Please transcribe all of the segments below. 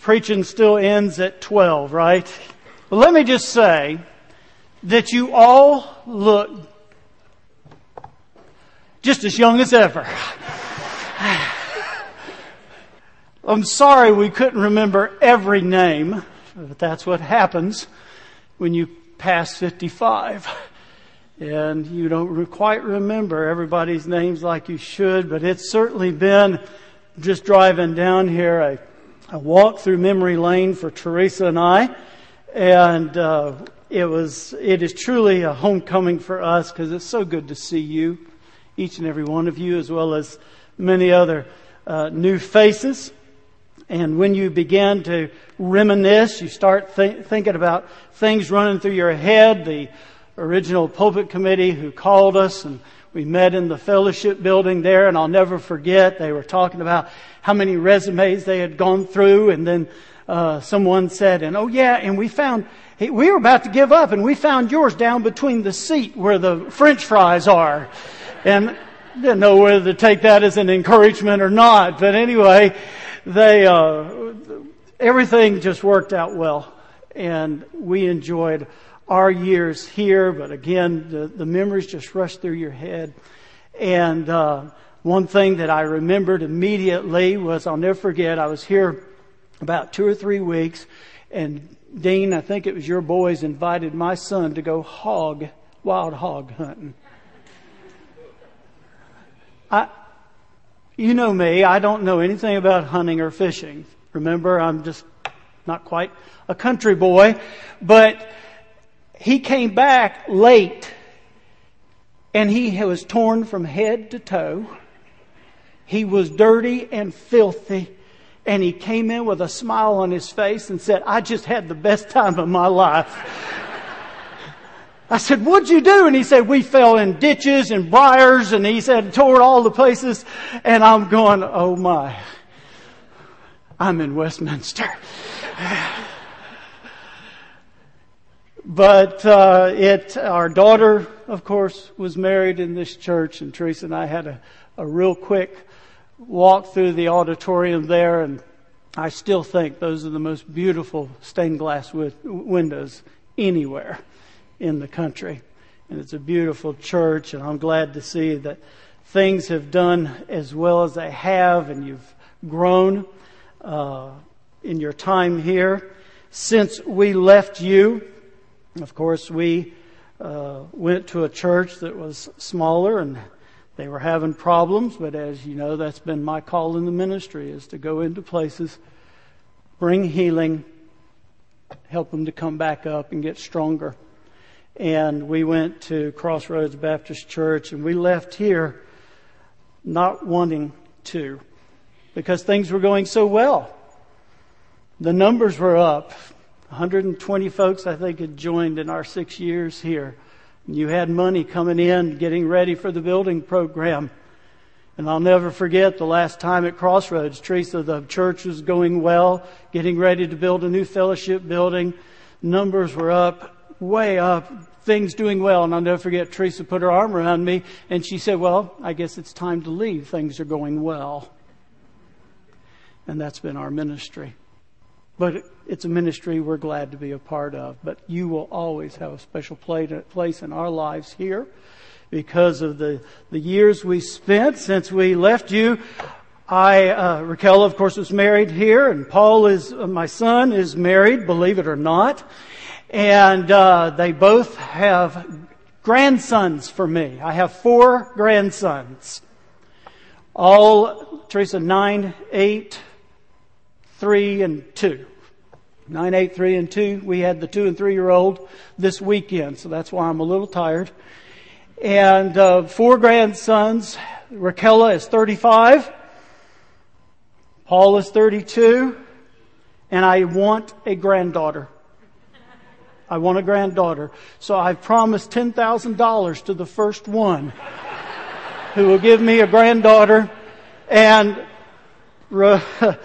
preaching still ends at 12, right? But let me just say that you all look just as young as ever. I'm sorry we couldn't remember every name, but that's what happens when you pass 55. And you don't quite remember everybody's names like you should, but it's certainly been just driving down here a, a walk through memory lane for Teresa and I. And uh, it was, it is truly a homecoming for us because it's so good to see you, each and every one of you, as well as many other uh, new faces. And when you begin to reminisce, you start th- thinking about things running through your head. The original pulpit committee who called us and we met in the fellowship building there and I'll never forget they were talking about how many resumes they had gone through and then uh, someone said and oh yeah and we found we were about to give up and we found yours down between the seat where the french fries are and didn't know whether to take that as an encouragement or not but anyway they, uh, everything just worked out well. And we enjoyed our years here, but again, the, the memories just rush through your head. And, uh, one thing that I remembered immediately was I'll never forget, I was here about two or three weeks and Dean, I think it was your boys, invited my son to go hog, wild hog hunting. I, you know me, I don't know anything about hunting or fishing. Remember, I'm just not quite a country boy. But he came back late and he was torn from head to toe. He was dirty and filthy. And he came in with a smile on his face and said, I just had the best time of my life. I said, what'd you do? And he said, we fell in ditches and briars and he said, tore all the places. And I'm going, oh my, I'm in Westminster. But uh, it, our daughter, of course, was married in this church, and Teresa and I had a, a real quick walk through the auditorium there, and I still think those are the most beautiful stained glass windows anywhere in the country. And it's a beautiful church, and I'm glad to see that things have done as well as they have, and you've grown uh, in your time here. Since we left you, of course, we uh, went to a church that was smaller and they were having problems, but as you know, that's been my call in the ministry is to go into places, bring healing, help them to come back up and get stronger and we went to Crossroads Baptist Church, and we left here not wanting to because things were going so well. The numbers were up. 120 folks, I think, had joined in our six years here. And You had money coming in, getting ready for the building program. And I'll never forget the last time at Crossroads, Teresa, the church was going well, getting ready to build a new fellowship building. Numbers were up way up, things doing well. And I'll never forget, Teresa put her arm around me and she said, Well, I guess it's time to leave. Things are going well. And that's been our ministry. But it's a ministry we're glad to be a part of. But you will always have a special place in our lives here because of the, the years we spent since we left you. I, uh, Raquel, of course, was married here, and Paul is, uh, my son, is married, believe it or not. And uh, they both have grandsons for me. I have four grandsons. All, Teresa, nine, eight, three, and two. Nine, eight, three, and two. We had the two and three year old this weekend, so that's why I'm a little tired. And uh, four grandsons. Raquel is 35. Paul is 32. And I want a granddaughter. I want a granddaughter. So I've promised $10,000 to the first one who will give me a granddaughter. And Ra-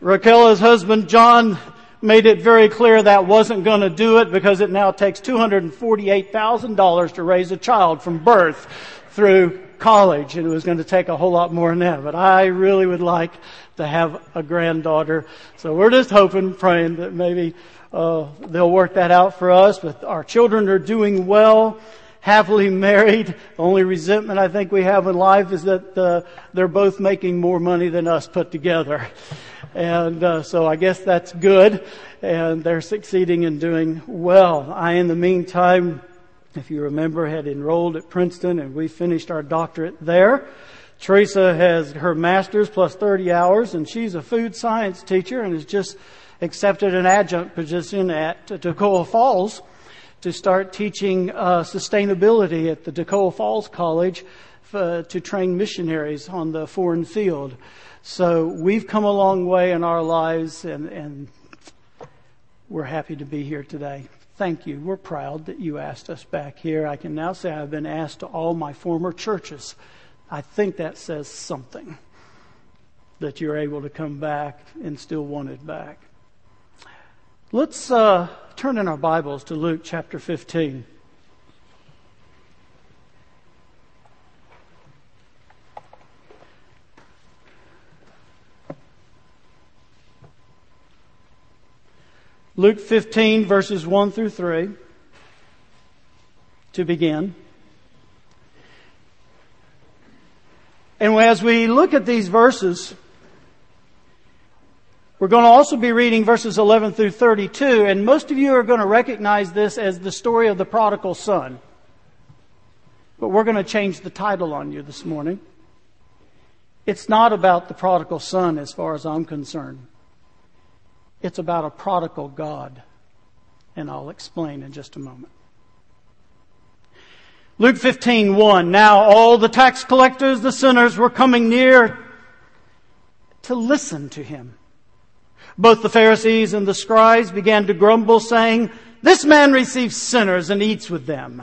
Raquel's husband, John, made it very clear that wasn't going to do it because it now takes $248,000 to raise a child from birth through college and it was going to take a whole lot more than that. But I really would like to have a granddaughter. So we're just hoping, praying that maybe uh, they'll work that out for us. But our children are doing well, happily married. The only resentment I think we have in life is that uh, they're both making more money than us put together. And uh, so I guess that's good. And they're succeeding in doing well. I, in the meantime, if you remember, had enrolled at Princeton and we finished our doctorate there. Teresa has her master's plus 30 hours and she's a food science teacher and has just accepted an adjunct position at Toccoa Falls to start teaching uh, sustainability at the Toccoa Falls College uh, to train missionaries on the foreign field. So we've come a long way in our lives and, and we're happy to be here today. Thank you. We're proud that you asked us back here. I can now say I've been asked to all my former churches. I think that says something that you're able to come back and still wanted back. Let's uh, turn in our Bibles to Luke chapter 15. Luke 15, verses 1 through 3, to begin. And as we look at these verses, we're going to also be reading verses 11 through 32, and most of you are going to recognize this as the story of the prodigal son. But we're going to change the title on you this morning. It's not about the prodigal son as far as I'm concerned. It's about a prodigal God. And I'll explain in just a moment. Luke 15, 1. Now all the tax collectors, the sinners, were coming near to listen to him. Both the Pharisees and the scribes began to grumble, saying, This man receives sinners and eats with them.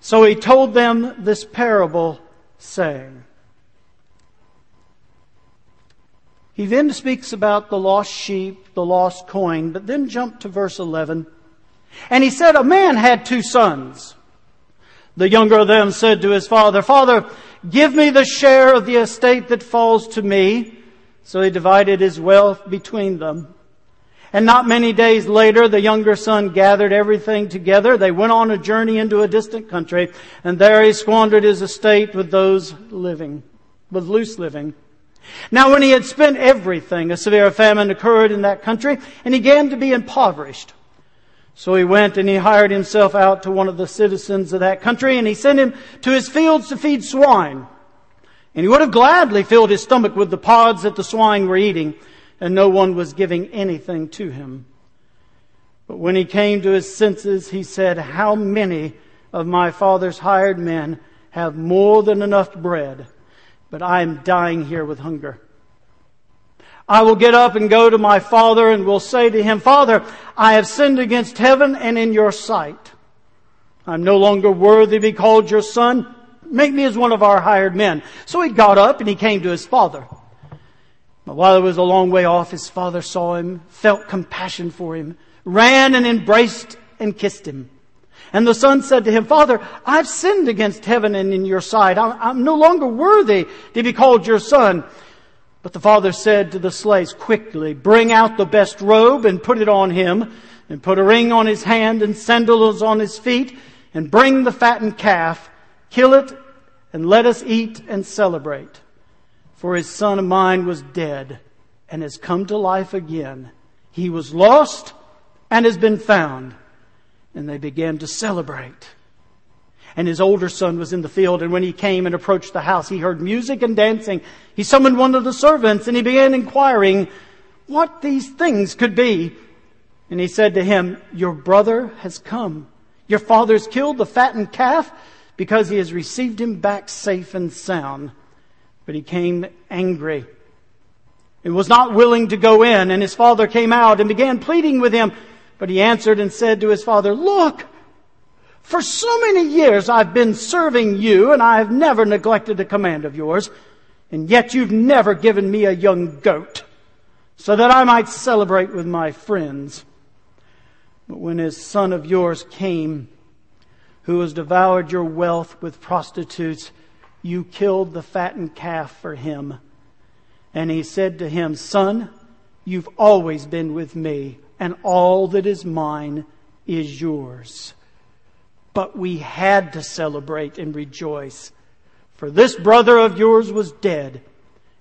So he told them this parable, saying, He then speaks about the lost sheep, the lost coin, but then jump to verse 11. And he said, A man had two sons. The younger of them said to his father, Father, give me the share of the estate that falls to me. So he divided his wealth between them. And not many days later, the younger son gathered everything together. They went on a journey into a distant country, and there he squandered his estate with those living, with loose living. Now when he had spent everything, a severe famine occurred in that country, and he began to be impoverished. So he went and he hired himself out to one of the citizens of that country, and he sent him to his fields to feed swine. And he would have gladly filled his stomach with the pods that the swine were eating, and no one was giving anything to him. But when he came to his senses, he said, How many of my father's hired men have more than enough bread? But I am dying here with hunger. I will get up and go to my father and will say to him, Father, I have sinned against heaven and in your sight. I'm no longer worthy to be called your son. Make me as one of our hired men. So he got up and he came to his father. But while he was a long way off, his father saw him, felt compassion for him, ran and embraced and kissed him. And the son said to him, Father, I've sinned against heaven and in your sight. I'm, no longer worthy to be called your son. But the father said to the slaves, quickly, bring out the best robe and put it on him, and put a ring on his hand and sandals on his feet, and bring the fattened calf, kill it, and let us eat and celebrate. For his son of mine was dead and has come to life again. He was lost and has been found and they began to celebrate. And his older son was in the field, and when he came and approached the house, he heard music and dancing. He summoned one of the servants, and he began inquiring what these things could be. And he said to him, Your brother has come. Your father's killed the fattened calf because he has received him back safe and sound. But he came angry and was not willing to go in. And his father came out and began pleading with him. But he answered and said to his father, Look, for so many years I've been serving you and I have never neglected a command of yours, and yet you've never given me a young goat so that I might celebrate with my friends. But when his son of yours came, who has devoured your wealth with prostitutes. You killed the fattened calf for him. And he said to him, Son, you've always been with me, and all that is mine is yours. But we had to celebrate and rejoice, for this brother of yours was dead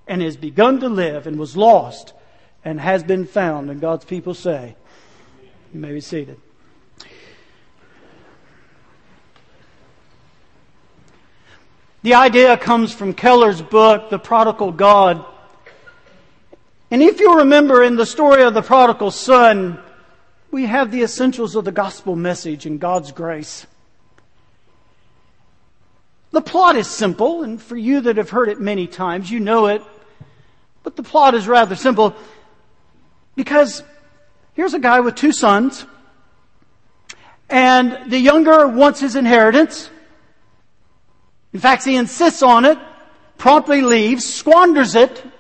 and has begun to live and was lost and has been found. And God's people say, You may be seated. The idea comes from Keller's book, The Prodigal God. And if you remember in the story of the prodigal son, we have the essentials of the gospel message and God's grace. The plot is simple, and for you that have heard it many times, you know it. But the plot is rather simple because here's a guy with two sons, and the younger wants his inheritance. In fact, he insists on it, promptly leaves, squanders it.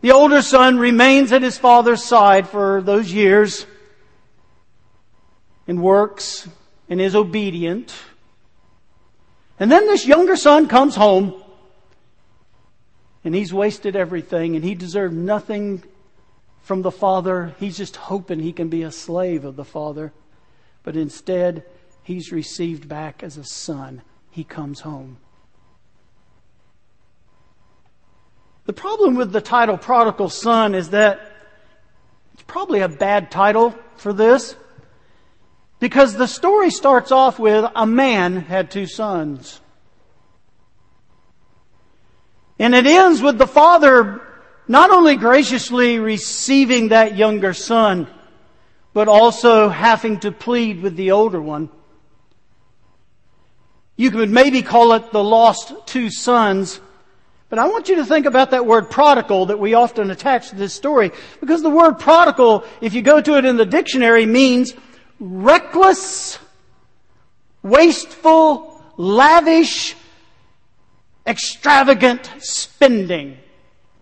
The older son remains at his father's side for those years and works and is obedient. And then this younger son comes home and he's wasted everything and he deserved nothing from the father. He's just hoping he can be a slave of the father. But instead, he's received back as a son he comes home. The problem with the title Prodigal Son is that it's probably a bad title for this because the story starts off with a man had two sons. And it ends with the father not only graciously receiving that younger son, but also having to plead with the older one you could maybe call it the lost two sons. But I want you to think about that word prodigal that we often attach to this story. Because the word prodigal, if you go to it in the dictionary, means reckless, wasteful, lavish, extravagant spending.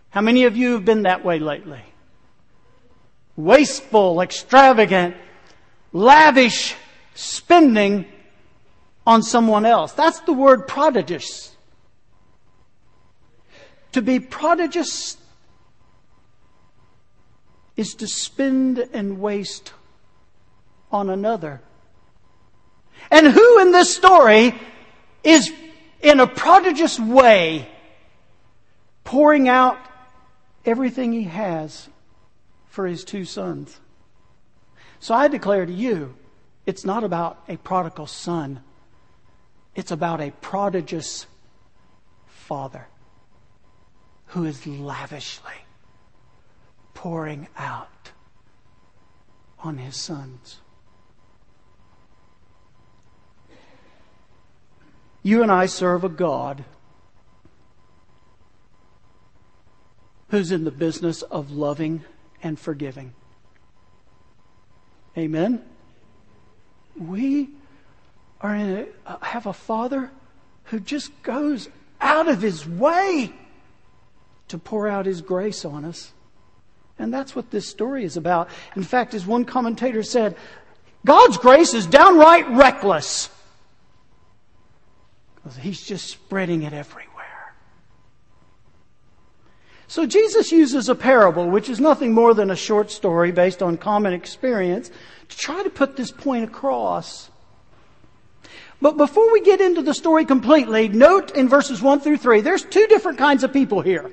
How many of you have been that way lately? Wasteful, extravagant, lavish spending on someone else. That's the word prodigious. To be prodigious is to spend and waste on another. And who in this story is in a prodigious way pouring out everything he has for his two sons? So I declare to you, it's not about a prodigal son. It's about a prodigious father who is lavishly pouring out on his sons. You and I serve a God who's in the business of loving and forgiving. Amen? We are in a, have a father who just goes out of his way to pour out his grace on us. And that's what this story is about. In fact, as one commentator said, God's grace is downright reckless. Because he's just spreading it everywhere. So Jesus uses a parable, which is nothing more than a short story based on common experience, to try to put this point across. But before we get into the story completely, note in verses 1 through 3, there's two different kinds of people here.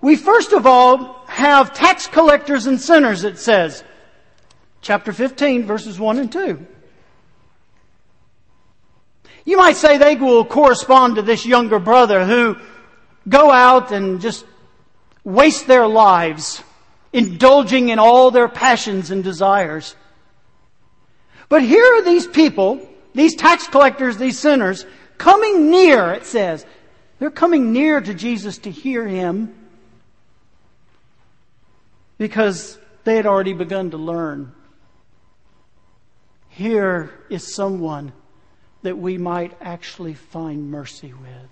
We first of all have tax collectors and sinners, it says. Chapter 15, verses 1 and 2. You might say they will correspond to this younger brother who go out and just waste their lives indulging in all their passions and desires. But here are these people, these tax collectors, these sinners, coming near, it says. They're coming near to Jesus to hear him because they had already begun to learn. Here is someone that we might actually find mercy with.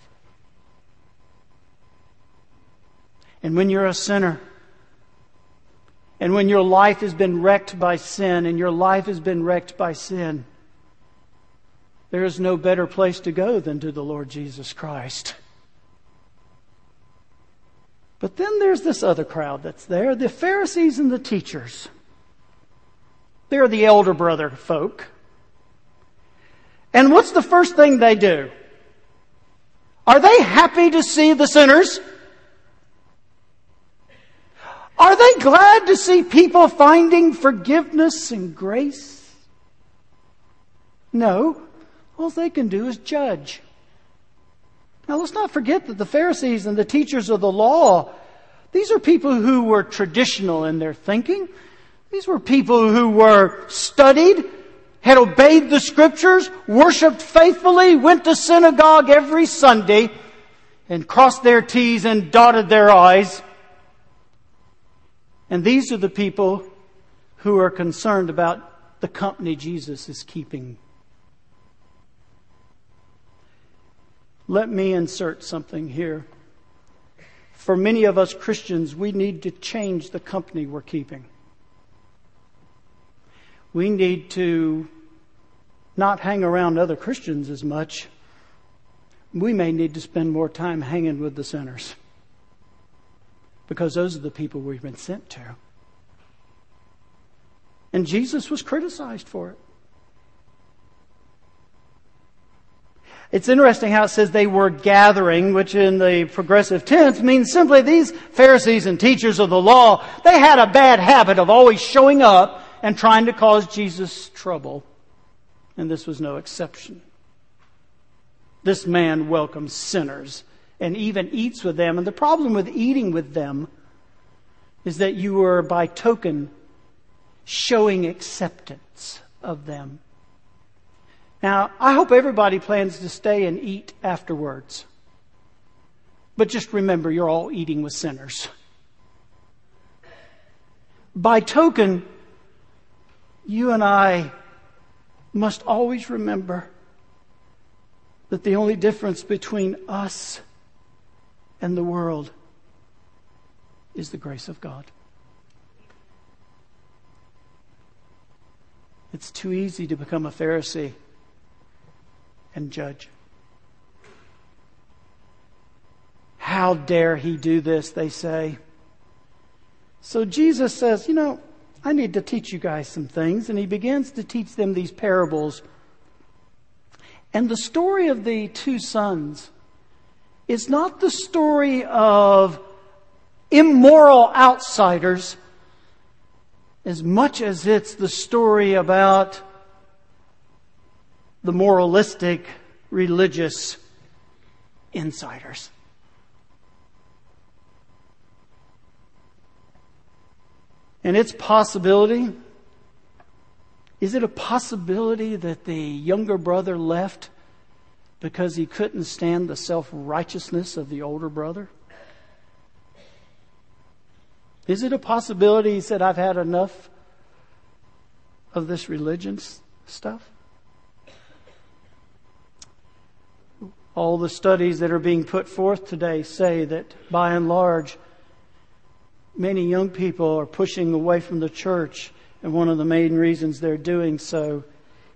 And when you're a sinner, and when your life has been wrecked by sin, and your life has been wrecked by sin, there is no better place to go than to the Lord Jesus Christ. But then there's this other crowd that's there the Pharisees and the teachers. They're the elder brother folk. And what's the first thing they do? Are they happy to see the sinners? Are they glad to see people finding forgiveness and grace? No. All they can do is judge. Now let's not forget that the Pharisees and the teachers of the law, these are people who were traditional in their thinking. These were people who were studied, had obeyed the scriptures, worshiped faithfully, went to synagogue every Sunday, and crossed their T's and dotted their I's. And these are the people who are concerned about the company Jesus is keeping. Let me insert something here. For many of us Christians, we need to change the company we're keeping. We need to not hang around other Christians as much. We may need to spend more time hanging with the sinners because those are the people we've been sent to. And Jesus was criticized for it. It's interesting how it says they were gathering, which in the progressive tense means simply these Pharisees and teachers of the law, they had a bad habit of always showing up and trying to cause Jesus trouble. And this was no exception. This man welcomes sinners and even eats with them. And the problem with eating with them is that you are by token showing acceptance of them. Now, I hope everybody plans to stay and eat afterwards. But just remember, you're all eating with sinners. By token, you and I must always remember that the only difference between us and the world is the grace of God. It's too easy to become a Pharisee and judge. How dare he do this, they say. So Jesus says, You know, I need to teach you guys some things. And he begins to teach them these parables. And the story of the two sons is not the story of immoral outsiders as much as it's the story about the moralistic, religious insiders. And its possibility is it a possibility that the younger brother left because he couldn't stand the self righteousness of the older brother? Is it a possibility he said, I've had enough of this religion stuff? All the studies that are being put forth today say that by and large, many young people are pushing away from the church, and one of the main reasons they're doing so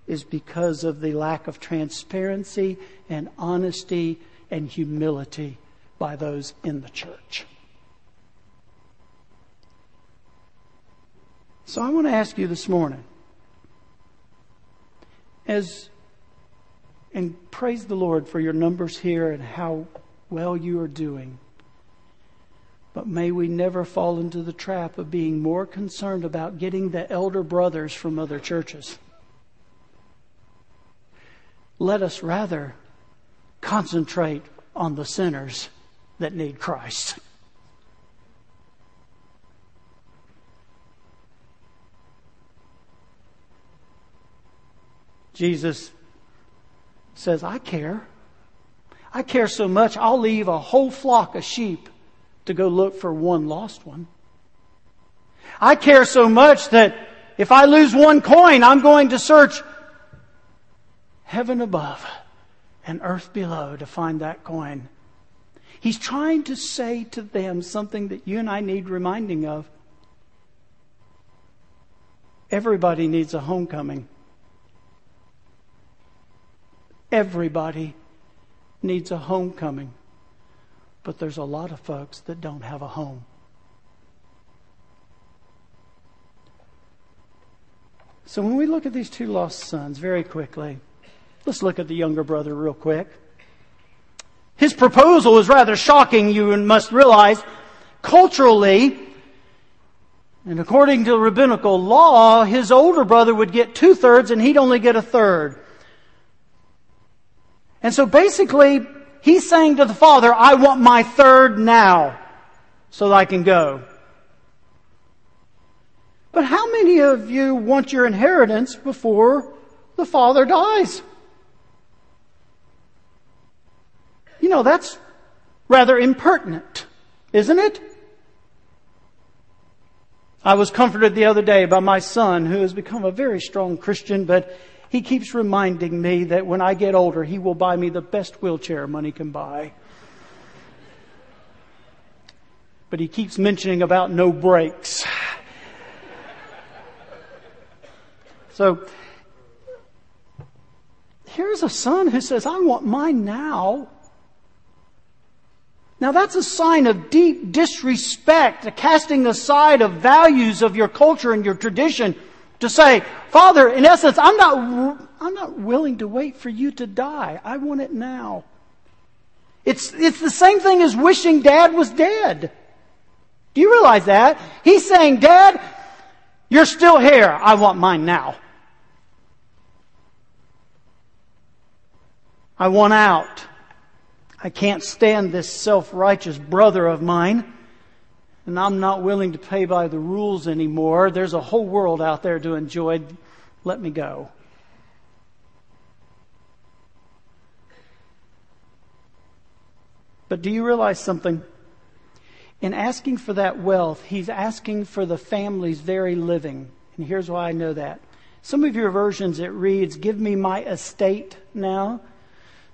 is because of the lack of transparency and honesty and humility by those in the church. So I want to ask you this morning, as and praise the Lord for your numbers here and how well you are doing. But may we never fall into the trap of being more concerned about getting the elder brothers from other churches. Let us rather concentrate on the sinners that need Christ. Jesus says, I care. I care so much, I'll leave a whole flock of sheep to go look for one lost one. I care so much that if I lose one coin, I'm going to search heaven above and earth below to find that coin. He's trying to say to them something that you and I need reminding of. Everybody needs a homecoming. Everybody needs a homecoming. But there's a lot of folks that don't have a home. So when we look at these two lost sons very quickly, let's look at the younger brother real quick. His proposal is rather shocking, you must realize. Culturally, and according to rabbinical law, his older brother would get two thirds and he'd only get a third. And so basically, he's saying to the father, I want my third now so that I can go. But how many of you want your inheritance before the father dies? You know, that's rather impertinent, isn't it? I was comforted the other day by my son, who has become a very strong Christian, but he keeps reminding me that when I get older, he will buy me the best wheelchair money can buy. But he keeps mentioning about no brakes. So, here's a son who says, I want mine now. Now that's a sign of deep disrespect, a casting aside of values of your culture and your tradition to say, Father, in essence, I'm not, I'm not willing to wait for you to die. I want it now. It's, it's the same thing as wishing dad was dead. Do you realize that? He's saying, Dad, you're still here. I want mine now. I want out. I can't stand this self-righteous brother of mine. And I'm not willing to pay by the rules anymore. There's a whole world out there to enjoy. Let me go. But do you realize something? In asking for that wealth, he's asking for the family's very living. And here's why I know that. Some of your versions it reads, Give me my estate now.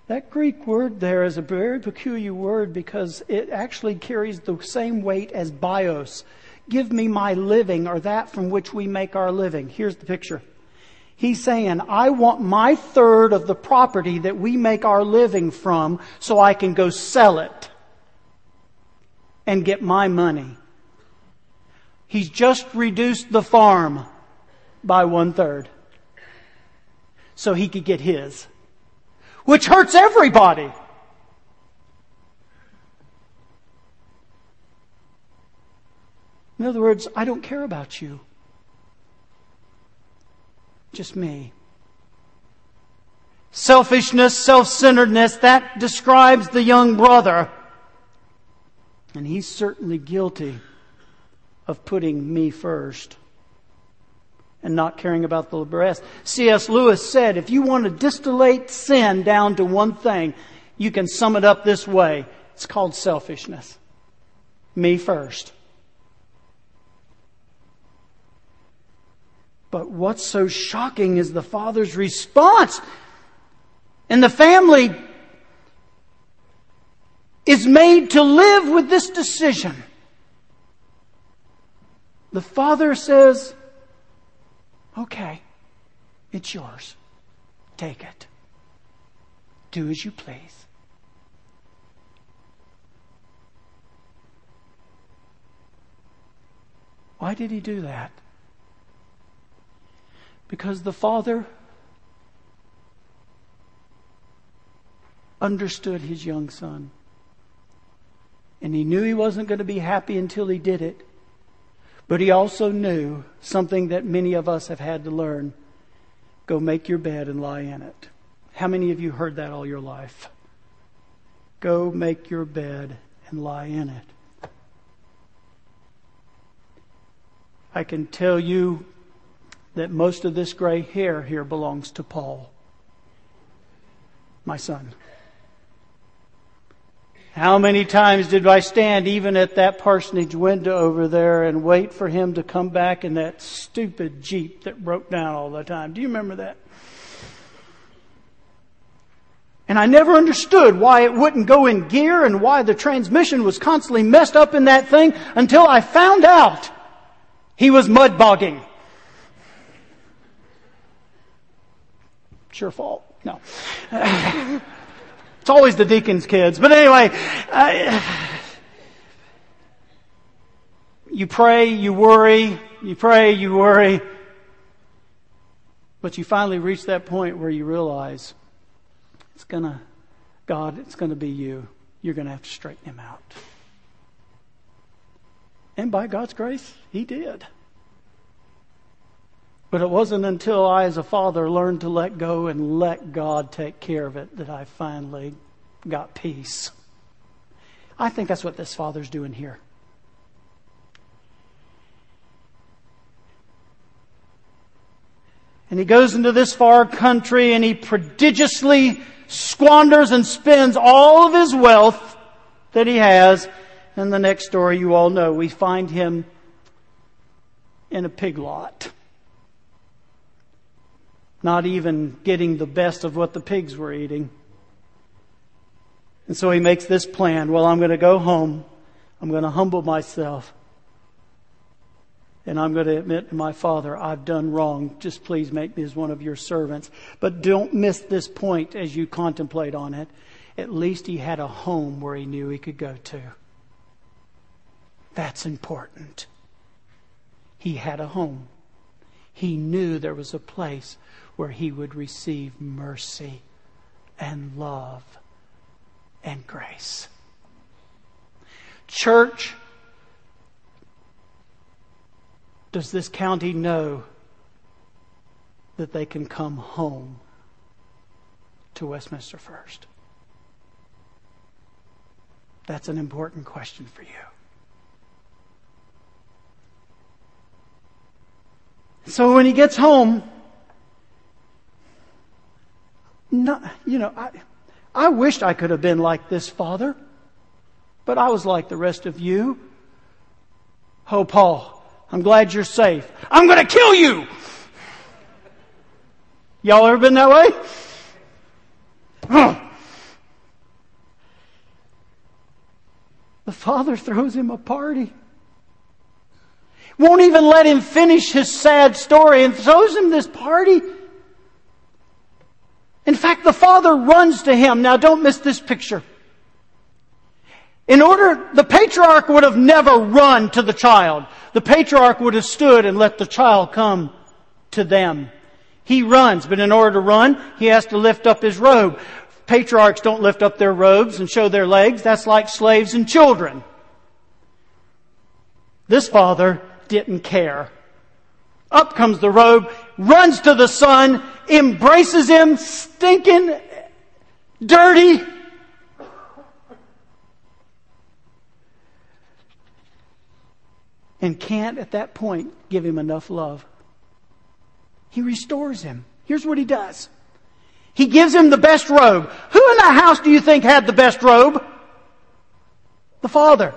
That Greek word there is a very peculiar word because it actually carries the same weight as bios. Give me my living or that from which we make our living. Here's the picture. He's saying, I want my third of the property that we make our living from so I can go sell it and get my money. He's just reduced the farm by one third so he could get his which hurts everybody. In other words, I don't care about you. Just me. Selfishness, self-centeredness, that describes the young brother. And he's certainly guilty of putting me first and not caring about the rest. C.S. Lewis said, if you want to distillate sin down to one thing, you can sum it up this way. It's called selfishness. Me first. But what's so shocking is the father's response. And the family is made to live with this decision. The father says, Okay, it's yours. Take it. Do as you please. Why did he do that? Because the father understood his young son. And he knew he wasn't going to be happy until he did it. But he also knew something that many of us have had to learn go make your bed and lie in it. How many of you heard that all your life? Go make your bed and lie in it. I can tell you that most of this gray hair here belongs to Paul, my son. How many times did I stand even at that parsonage window over there and wait for him to come back in that stupid Jeep that broke down all the time? Do you remember that? And I never understood why it wouldn't go in gear and why the transmission was constantly messed up in that thing until I found out he was mud bogging. It's your fault. No. it's always the deacon's kids. But anyway, uh, you pray, you worry, you pray, you worry. But you finally reach that point where you realize it's gonna, God, it's gonna be you. You're gonna have to straighten him out. And by God's grace, he did. But it wasn't until I, as a father, learned to let go and let God take care of it that I finally got peace. I think that's what this father's doing here. And he goes into this far country and he prodigiously squanders and spends all of his wealth that he has. And the next story you all know, we find him in a pig lot. Not even getting the best of what the pigs were eating. And so he makes this plan. Well, I'm going to go home. I'm going to humble myself. And I'm going to admit to my father, I've done wrong. Just please make me as one of your servants. But don't miss this point as you contemplate on it. At least he had a home where he knew he could go to. That's important. He had a home. He knew there was a place where he would receive mercy and love and grace. Church, does this county know that they can come home to Westminster First? That's an important question for you. So when he gets home, not, you know, I, I wished I could have been like this father, but I was like the rest of you. Oh, Paul, I'm glad you're safe. I'm going to kill you. Y'all ever been that way? The father throws him a party. Won't even let him finish his sad story and throws him this party. In fact, the father runs to him. Now don't miss this picture. In order, the patriarch would have never run to the child. The patriarch would have stood and let the child come to them. He runs, but in order to run, he has to lift up his robe. Patriarchs don't lift up their robes and show their legs. That's like slaves and children. This father didn't care. Up comes the robe, runs to the son, embraces him, stinking, dirty, and can't at that point give him enough love. He restores him. Here's what he does. He gives him the best robe. Who in the house do you think had the best robe? The father.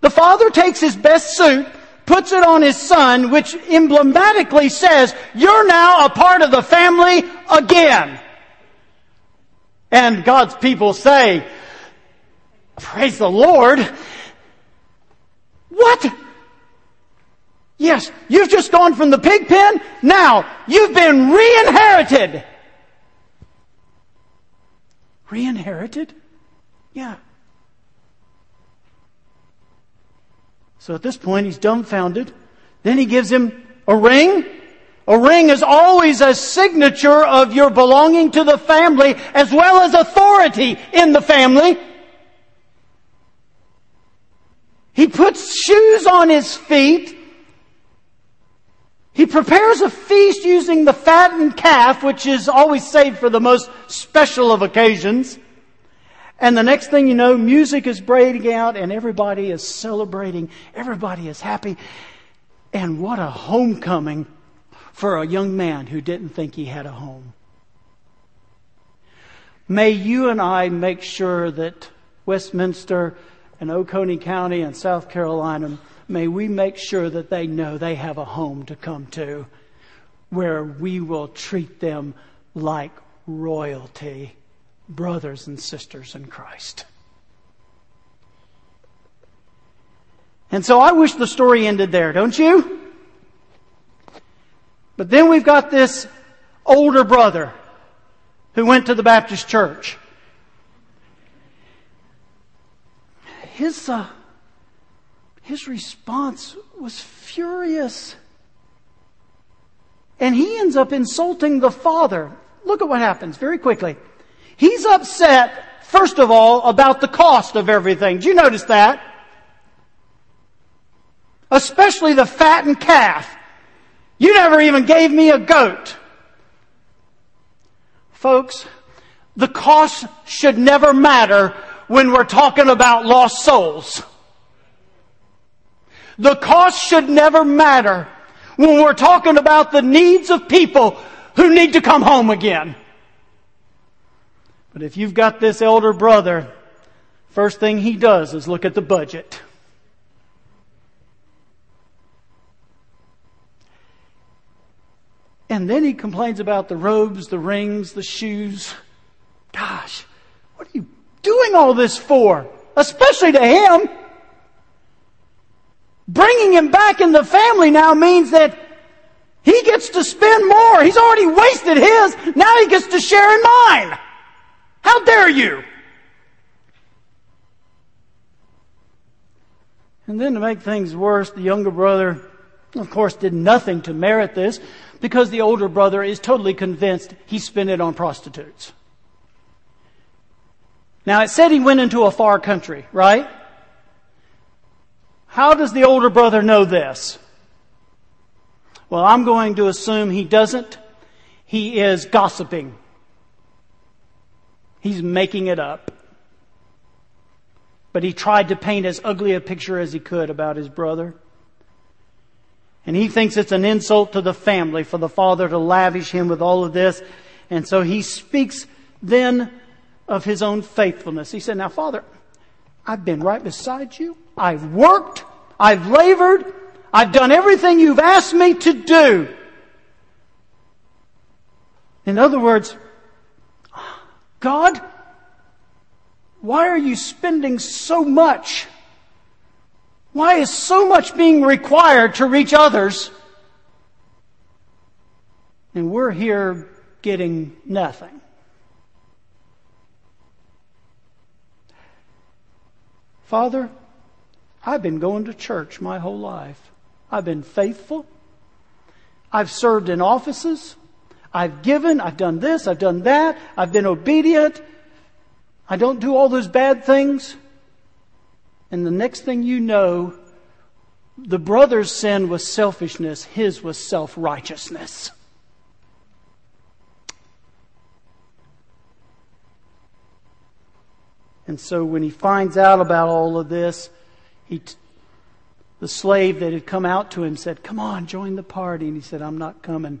The father takes his best suit, puts it on his son, which emblematically says, you're now a part of the family again. And God's people say, praise the Lord. What? Yes, you've just gone from the pig pen. Now, you've been re-inherited. Re-inherited? Yeah. So at this point, he's dumbfounded. Then he gives him a ring. A ring is always a signature of your belonging to the family as well as authority in the family. He puts shoes on his feet he prepares a feast using the fattened calf, which is always saved for the most special of occasions. And the next thing you know, music is breaking out and everybody is celebrating. Everybody is happy. And what a homecoming for a young man who didn't think he had a home. May you and I make sure that Westminster and Oconee County and South Carolina may we make sure that they know they have a home to come to where we will treat them like royalty, brothers and sisters in Christ. And so I wish the story ended there, don't you? But then we've got this older brother who went to the Baptist church. His, uh, his response was furious. And he ends up insulting the father. Look at what happens very quickly. He's upset, first of all, about the cost of everything. Do you notice that? Especially the fattened calf. You never even gave me a goat. Folks, the cost should never matter when we're talking about lost souls. The cost should never matter when we're talking about the needs of people who need to come home again. But if you've got this elder brother, first thing he does is look at the budget. And then he complains about the robes, the rings, the shoes. Gosh, what are you doing all this for? Especially to him. Bringing him back in the family now means that he gets to spend more. He's already wasted his. Now he gets to share in mine. How dare you? And then to make things worse, the younger brother, of course, did nothing to merit this because the older brother is totally convinced he spent it on prostitutes. Now it said he went into a far country, right? How does the older brother know this? Well, I'm going to assume he doesn't. He is gossiping. He's making it up. But he tried to paint as ugly a picture as he could about his brother. And he thinks it's an insult to the family for the father to lavish him with all of this. And so he speaks then of his own faithfulness. He said, Now, Father, I've been right beside you. I've worked. I've labored. I've done everything you've asked me to do. In other words, God, why are you spending so much why is so much being required to reach others? And we're here getting nothing. Father, I've been going to church my whole life. I've been faithful. I've served in offices. I've given. I've done this. I've done that. I've been obedient. I don't do all those bad things. And the next thing you know, the brother's sin was selfishness, his was self righteousness. And so when he finds out about all of this, he, the slave that had come out to him said, Come on, join the party. And he said, I'm not coming.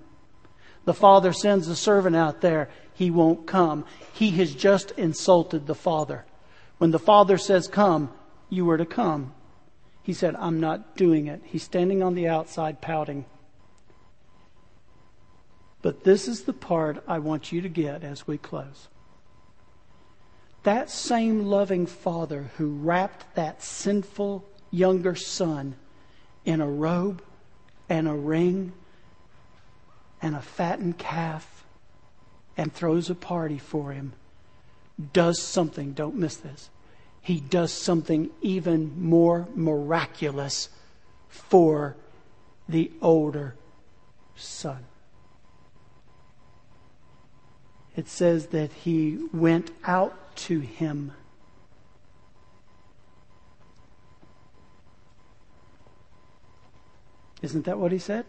The father sends the servant out there. He won't come. He has just insulted the father. When the father says, Come, you were to come. He said, I'm not doing it. He's standing on the outside pouting. But this is the part I want you to get as we close. That same loving father who wrapped that sinful younger son in a robe and a ring and a fattened calf and throws a party for him does something, don't miss this, he does something even more miraculous for the older son. It says that he went out to him. Isn't that what he said?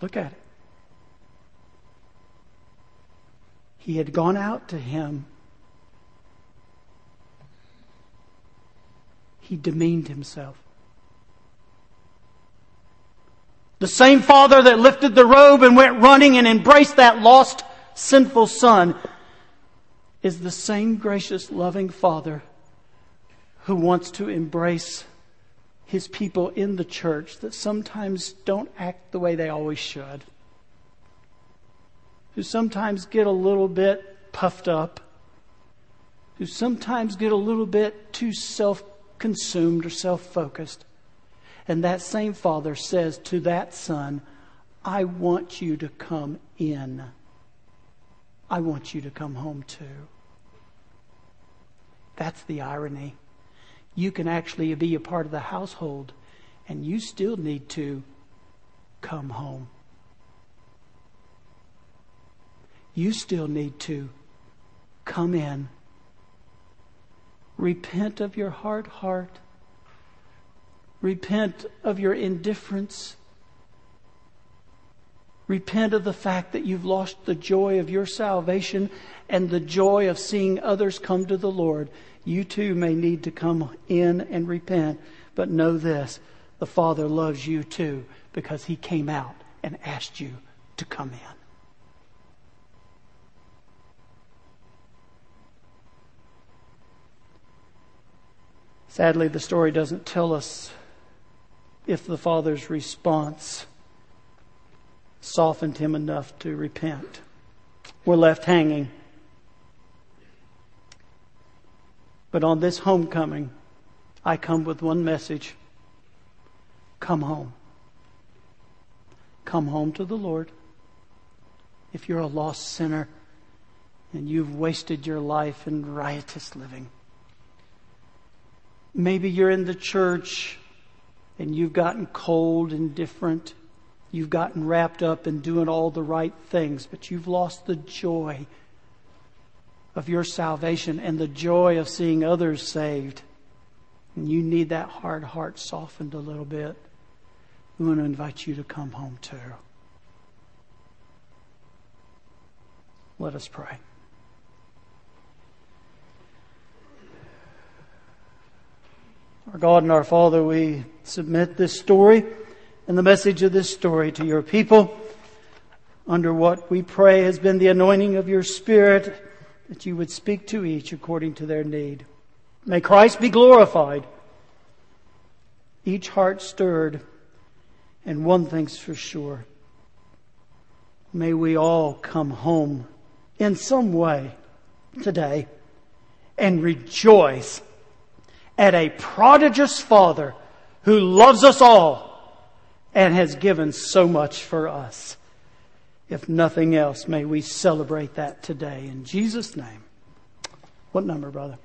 Look at it. He had gone out to him he demeaned himself. The same father that lifted the robe and went running and embraced that lost, sinful son is the same gracious, loving father who wants to embrace his people in the church that sometimes don't act the way they always should, who sometimes get a little bit puffed up, who sometimes get a little bit too self consumed or self focused. And that same father says to that son, I want you to come in. I want you to come home too. That's the irony. You can actually be a part of the household and you still need to come home. You still need to come in. Repent of your hard heart. Repent of your indifference. Repent of the fact that you've lost the joy of your salvation and the joy of seeing others come to the Lord. You too may need to come in and repent, but know this the Father loves you too because He came out and asked you to come in. Sadly, the story doesn't tell us if the Father's response softened him enough to repent. We're left hanging. But on this homecoming, I come with one message come home. Come home to the Lord. If you're a lost sinner and you've wasted your life in riotous living, maybe you're in the church and you've gotten cold and different. You've gotten wrapped up in doing all the right things, but you've lost the joy of your salvation and the joy of seeing others saved. And you need that hard heart softened a little bit. We want to invite you to come home too. Let us pray. Our God and our Father, we submit this story and the message of this story to your people under what we pray has been the anointing of your Spirit that you would speak to each according to their need. May Christ be glorified, each heart stirred, and one thing's for sure. May we all come home in some way today and rejoice at a prodigious Father who loves us all and has given so much for us. If nothing else, may we celebrate that today. In Jesus' name. What number, brother?